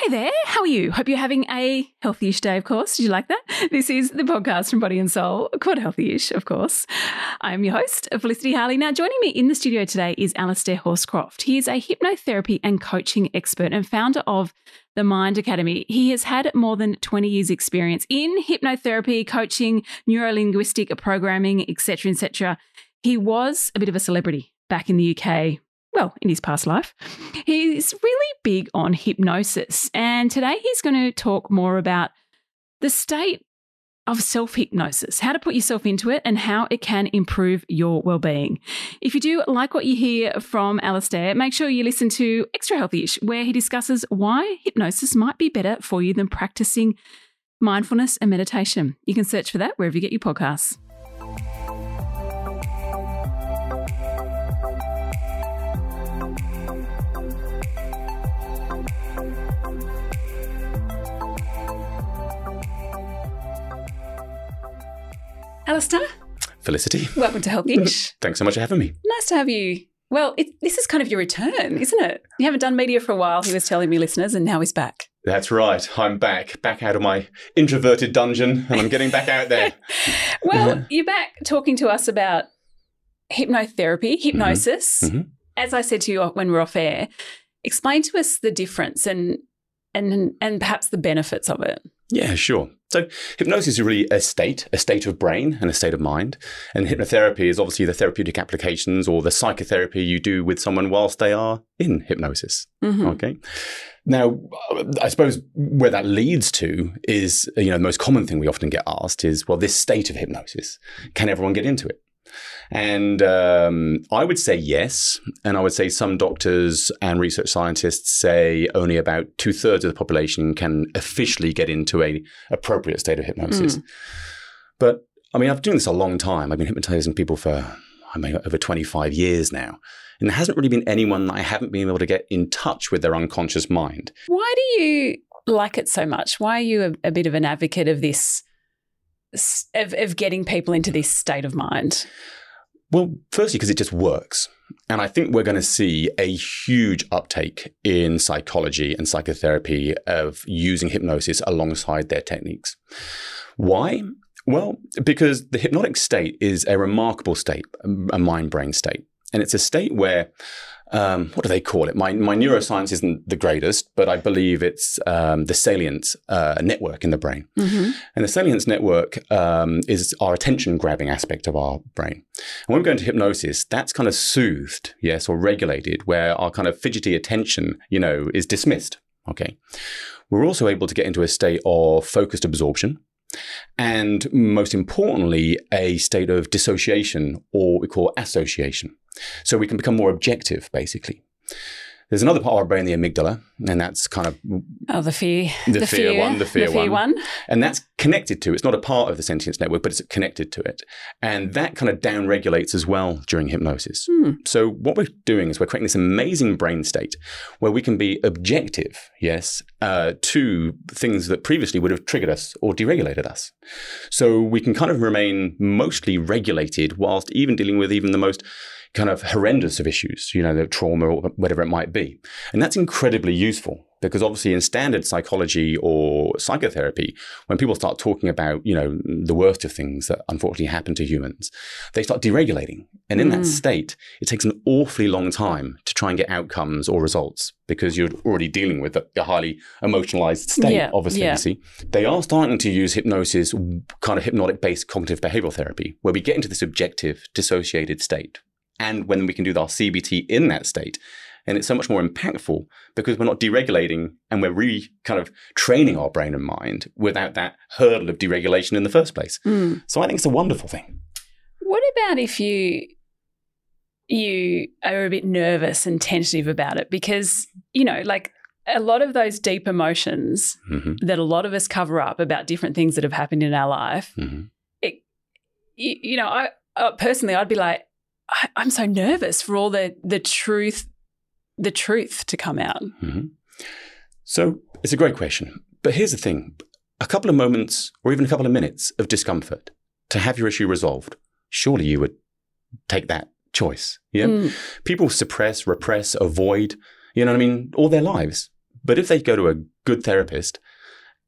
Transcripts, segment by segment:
Hey there, how are you? Hope you're having a healthy-ish day, of course. Did you like that? This is the podcast from Body and Soul, called Healthy-ish, of course. I'm your host, Felicity Harley. Now, joining me in the studio today is Alistair Horscroft. He is a hypnotherapy and coaching expert and founder of the Mind Academy. He has had more than 20 years experience in hypnotherapy, coaching, neurolinguistic programming, etc., etc. He was a bit of a celebrity back in the UK well, in his past life. He's really big on hypnosis. And today he's going to talk more about the state of self hypnosis, how to put yourself into it, and how it can improve your well being. If you do like what you hear from Alistair, make sure you listen to Extra Healthyish, where he discusses why hypnosis might be better for you than practicing mindfulness and meditation. You can search for that wherever you get your podcasts. Alistair. Felicity. Welcome to Help Healthyish. Thanks so much for having me. Nice to have you. Well, it, this is kind of your return, isn't it? You haven't done media for a while, he was telling me, listeners, and now he's back. That's right. I'm back, back out of my introverted dungeon, and I'm getting back out there. well, you're back talking to us about hypnotherapy, hypnosis. Mm-hmm. Mm-hmm. As I said to you when we we're off air, explain to us the difference and and and perhaps the benefits of it. Yeah, sure. So hypnosis is really a state, a state of brain and a state of mind. And hypnotherapy is obviously the therapeutic applications or the psychotherapy you do with someone whilst they are in hypnosis. Mm-hmm. Okay. Now, I suppose where that leads to is, you know, the most common thing we often get asked is, well, this state of hypnosis, can everyone get into it? And um, I would say yes. And I would say some doctors and research scientists say only about two thirds of the population can officially get into a appropriate state of hypnosis. Mm. But I mean, I've been doing this a long time. I've been hypnotizing people for I mean over 25 years now. And there hasn't really been anyone that I haven't been able to get in touch with their unconscious mind. Why do you like it so much? Why are you a, a bit of an advocate of this, of, of getting people into this state of mind? Well, firstly, because it just works. And I think we're going to see a huge uptake in psychology and psychotherapy of using hypnosis alongside their techniques. Why? Well, because the hypnotic state is a remarkable state, a mind brain state. And it's a state where um, what do they call it? My, my neuroscience isn't the greatest, but I believe it's um, the salience uh, network in the brain. Mm-hmm. And the salience network um, is our attention grabbing aspect of our brain. And when we go into hypnosis, that's kind of soothed, yes, or regulated, where our kind of fidgety attention, you know, is dismissed. Okay. We're also able to get into a state of focused absorption. And most importantly, a state of dissociation or what we call association. So we can become more objective, basically. There's another part of our brain, the amygdala, and that's kind of oh the fear, the, the fear, fear, one, the fear, the fear one. one, and that's connected to. It's not a part of the salience network, but it's connected to it, and that kind of down regulates as well during hypnosis. Hmm. So what we're doing is we're creating this amazing brain state where we can be objective, yes, uh, to things that previously would have triggered us or deregulated us. So we can kind of remain mostly regulated whilst even dealing with even the most kind of horrendous of issues, you know, the trauma or whatever it might be. And that's incredibly useful because obviously in standard psychology or psychotherapy, when people start talking about, you know, the worst of things that unfortunately happen to humans, they start deregulating. And in mm. that state, it takes an awfully long time to try and get outcomes or results because you're already dealing with a, highly emotionalized state, yeah, obviously, yeah. you see. They are starting to use hypnosis, kind of hypnotic based cognitive behavioral therapy, where we get into this objective, dissociated state and when we can do our CBT in that state. And it's so much more impactful because we're not deregulating and we're re kind of training our brain and mind without that hurdle of deregulation in the first place. Mm. So I think it's a wonderful thing. What about if you you are a bit nervous and tentative about it because you know like a lot of those deep emotions mm-hmm. that a lot of us cover up about different things that have happened in our life mm-hmm. it you, you know i uh, personally i'd be like I, am so nervous for all the the truth, the truth to come out. Mm-hmm. So it's a great question, but here's the thing: a couple of moments or even a couple of minutes of discomfort to have your issue resolved. Surely you would take that choice. Yeah, mm. people suppress, repress, avoid. You know what I mean? All their lives But if they go to a good therapist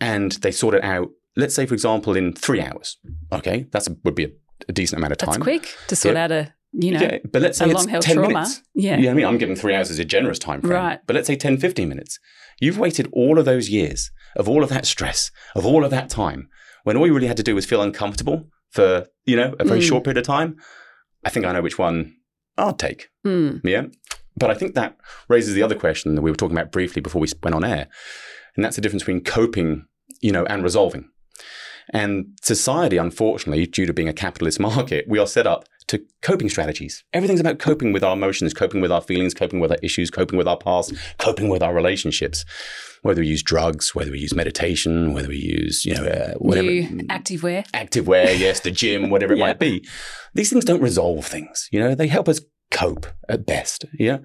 and they sort it out, let's say, for example, in three hours, okay, that would be a, a, decent amount of time. That's quick to sort out a you know, yeah, but let's say it's 10 trauma. minutes. Yeah. You know I mean? I'm giving three hours as a generous time frame. Right. But let's say 10, 15 minutes. You've waited all of those years of all of that stress, of all of that time, when all you really had to do was feel uncomfortable for, you know, a very mm. short period of time. I think I know which one I'll take. Mm. Yeah. But I think that raises the other question that we were talking about briefly before we went on air. And that's the difference between coping, you know, and resolving. And society, unfortunately, due to being a capitalist market, we are set up to coping strategies. Everything's about coping with our emotions, coping with our feelings, coping with our issues, coping with our past, coping with our relationships. Whether we use drugs, whether we use meditation, whether we use, you know, uh, whatever. New active wear. Active wear, yes, the gym, whatever it yeah. might be. These things don't resolve things. You know, they help us cope at best. Yeah.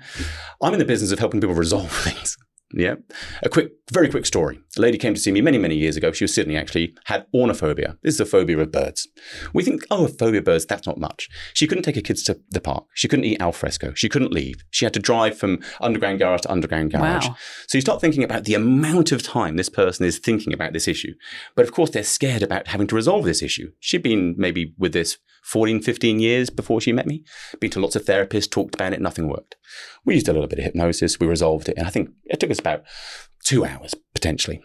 I'm in the business of helping people resolve things. Yeah. A quick, very quick story. A lady came to see me many, many years ago. She was Sydney actually, had ornithophobia. This is a phobia of birds. We think, oh, a phobia of birds, that's not much. She couldn't take her kids to the park. She couldn't eat alfresco. She couldn't leave. She had to drive from underground garage to underground garage. Wow. So you start thinking about the amount of time this person is thinking about this issue. But of course, they're scared about having to resolve this issue. She'd been maybe with this 14, 15 years before she met me. Been to lots of therapists, talked about it, nothing worked. We used a little bit of hypnosis, we resolved it, and I think it took us about two hours potentially.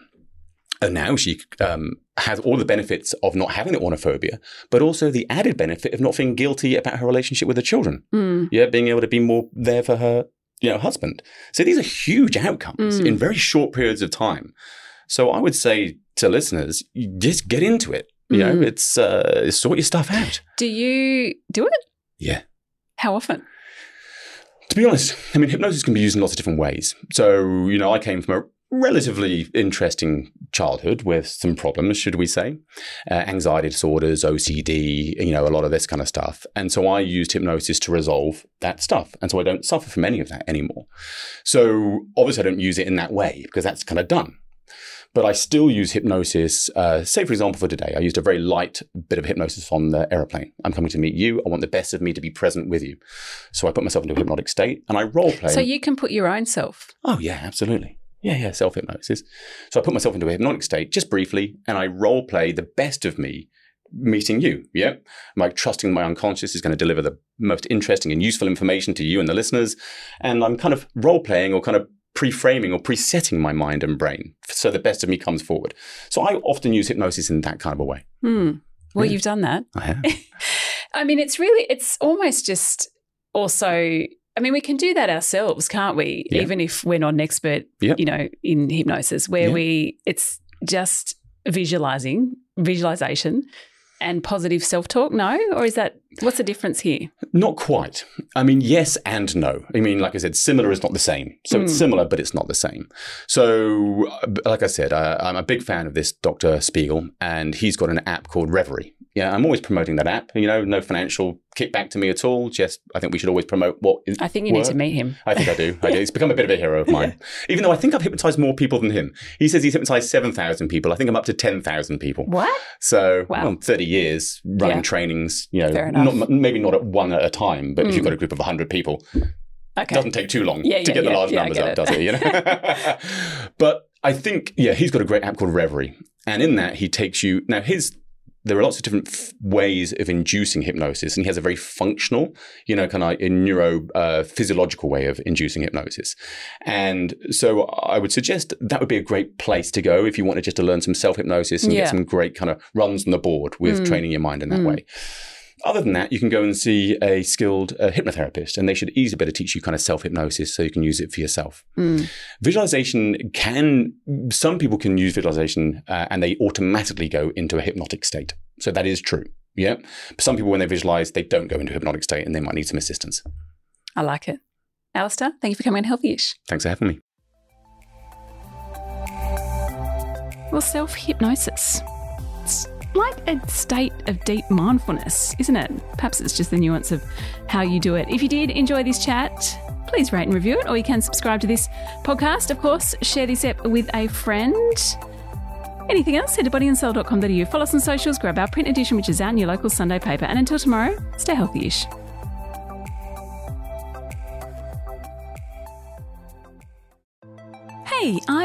And now she um, has all the benefits of not having the ornithophobia, but also the added benefit of not feeling guilty about her relationship with her children. Mm. Yeah, being able to be more there for her, you know, husband. So these are huge outcomes mm. in very short periods of time. So I would say to listeners, just get into it. You know, mm. it's uh, sort your stuff out. Do you do it? Yeah. How often? To be honest, I mean, hypnosis can be used in lots of different ways. So, you know, I came from a relatively interesting childhood with some problems, should we say, uh, anxiety disorders, OCD, you know, a lot of this kind of stuff. And so I used hypnosis to resolve that stuff. And so I don't suffer from any of that anymore. So obviously, I don't use it in that way because that's kind of done. But I still use hypnosis. Uh, say, for example, for today, I used a very light bit of hypnosis on the aeroplane. I'm coming to meet you. I want the best of me to be present with you. So I put myself into a hypnotic state and I role play. So you can put your own self. Oh, yeah, absolutely. Yeah, yeah, self hypnosis. So I put myself into a hypnotic state just briefly and I role play the best of me meeting you. Yeah. I'm like trusting my unconscious is going to deliver the most interesting and useful information to you and the listeners. And I'm kind of role playing or kind of pre-framing or pre-setting my mind and brain so the best of me comes forward. So I often use hypnosis in that kind of a way. Hmm. Well, yeah. you've done that. I have. I mean, it's really, it's almost just also, I mean, we can do that ourselves, can't we? Yeah. Even if we're not an expert, yep. you know, in hypnosis, where we, it's just visualizing, visualization and positive self talk? No? Or is that, what's the difference here? Not quite. I mean, yes and no. I mean, like I said, similar is not the same. So mm. it's hmm. similar, but it's not the same. So, uh, like I said, uh, I'm a big fan of this Dr. Spiegel, and he's got an app called Reveri. Yeah, I'm always promoting that app. You know, no financial kickback to me at all. Just, I think we should always promote what is. I think you work. need to meet him. I think I do. I do. He's become a bit of a hero of mine. Even though I think I've hypnotized more people than him. He says he's hypnotized 7,000 people. I think I'm up to 10,000 people. What? So, wow. well, 30 years running yeah. trainings, you know, not, maybe not at one at a time, but mm. if you've got a group of 100 people, okay. it doesn't take too long yeah, to yeah, get the large numbers up, it. does it? You know? but I think, yeah, he's got a great app called Reveri. And in that, he takes you. Now, his there are lots of different f- ways of inducing hypnosis, and he has a very functional, you know, kind of a neuro uh, physiological way of inducing hypnosis. And so I would suggest that would be a great place to go if you wanted just to learn some self hypnosis and yeah. get some great kind of runs on the board with mm. training your mind in that mm. way. Other than that, you can go and see a skilled uh, hypnotherapist, and they should easily better teach you kind of self hypnosis so you can use it for yourself. Mm. Visualization can, some people can use visualization uh, and they automatically go into a hypnotic state. So that is true. Yeah. But some people, when they visualize, they don't go into a hypnotic state and they might need some assistance. I like it. Alistair, thank you for coming on Healthyish. Thanks for having me. Well, self hypnosis like a state of deep mindfulness, isn't it? Perhaps it's just the nuance of how you do it. If you did enjoy this chat, please rate and review it, or you can subscribe to this podcast. Of course, share this app with a friend. Anything else, head to bodyandsoul.com.au. Follow us on socials, grab our print edition, which is out in your local Sunday paper. And until tomorrow, stay healthy ish.